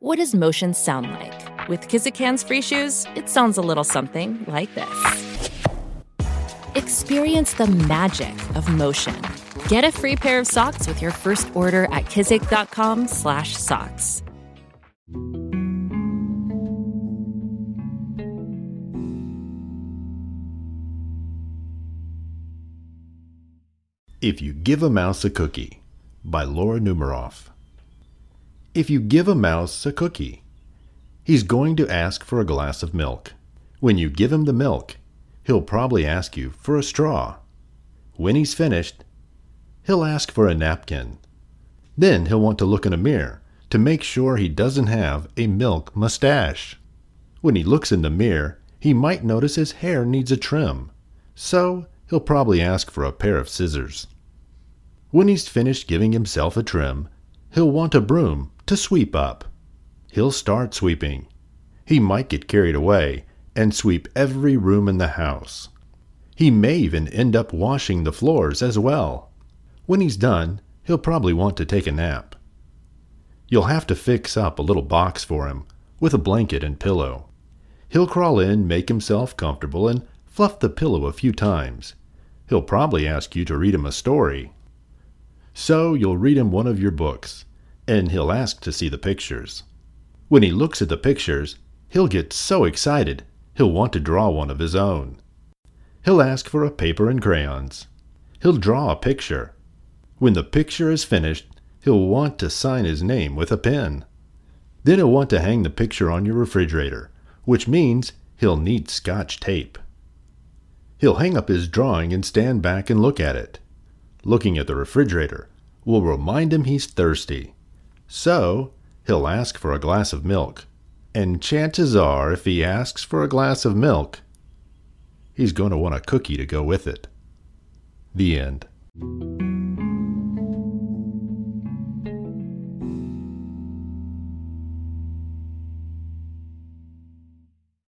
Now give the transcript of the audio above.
What does motion sound like? With Kizik hands free shoes, it sounds a little something like this. Experience the magic of motion. Get a free pair of socks with your first order at kizik.com/socks. If You Give a Mouse a Cookie by Laura Numeroff. If you give a mouse a cookie, he's going to ask for a glass of milk. When you give him the milk, he'll probably ask you for a straw. When he's finished, he'll ask for a napkin. Then he'll want to look in a mirror to make sure he doesn't have a milk mustache. When he looks in the mirror, he might notice his hair needs a trim, so he'll probably ask for a pair of scissors. When he's finished giving himself a trim, he'll want a broom to sweep up. He'll start sweeping. He might get carried away and sweep every room in the house. He may even end up washing the floors as well. When he's done, he'll probably want to take a nap. You'll have to fix up a little box for him with a blanket and pillow. He'll crawl in, make himself comfortable, and fluff the pillow a few times. He'll probably ask you to read him a story. So you'll read him one of your books, and he'll ask to see the pictures. When he looks at the pictures, he'll get so excited he'll want to draw one of his own. He'll ask for a paper and crayons. He'll draw a picture. When the picture is finished, he'll want to sign his name with a pen. Then he'll want to hang the picture on your refrigerator, which means he'll need scotch tape. He'll hang up his drawing and stand back and look at it. Looking at the refrigerator will remind him he's thirsty. So, he'll ask for a glass of milk. And chances are, if he asks for a glass of milk, he's going to want a cookie to go with it. The end.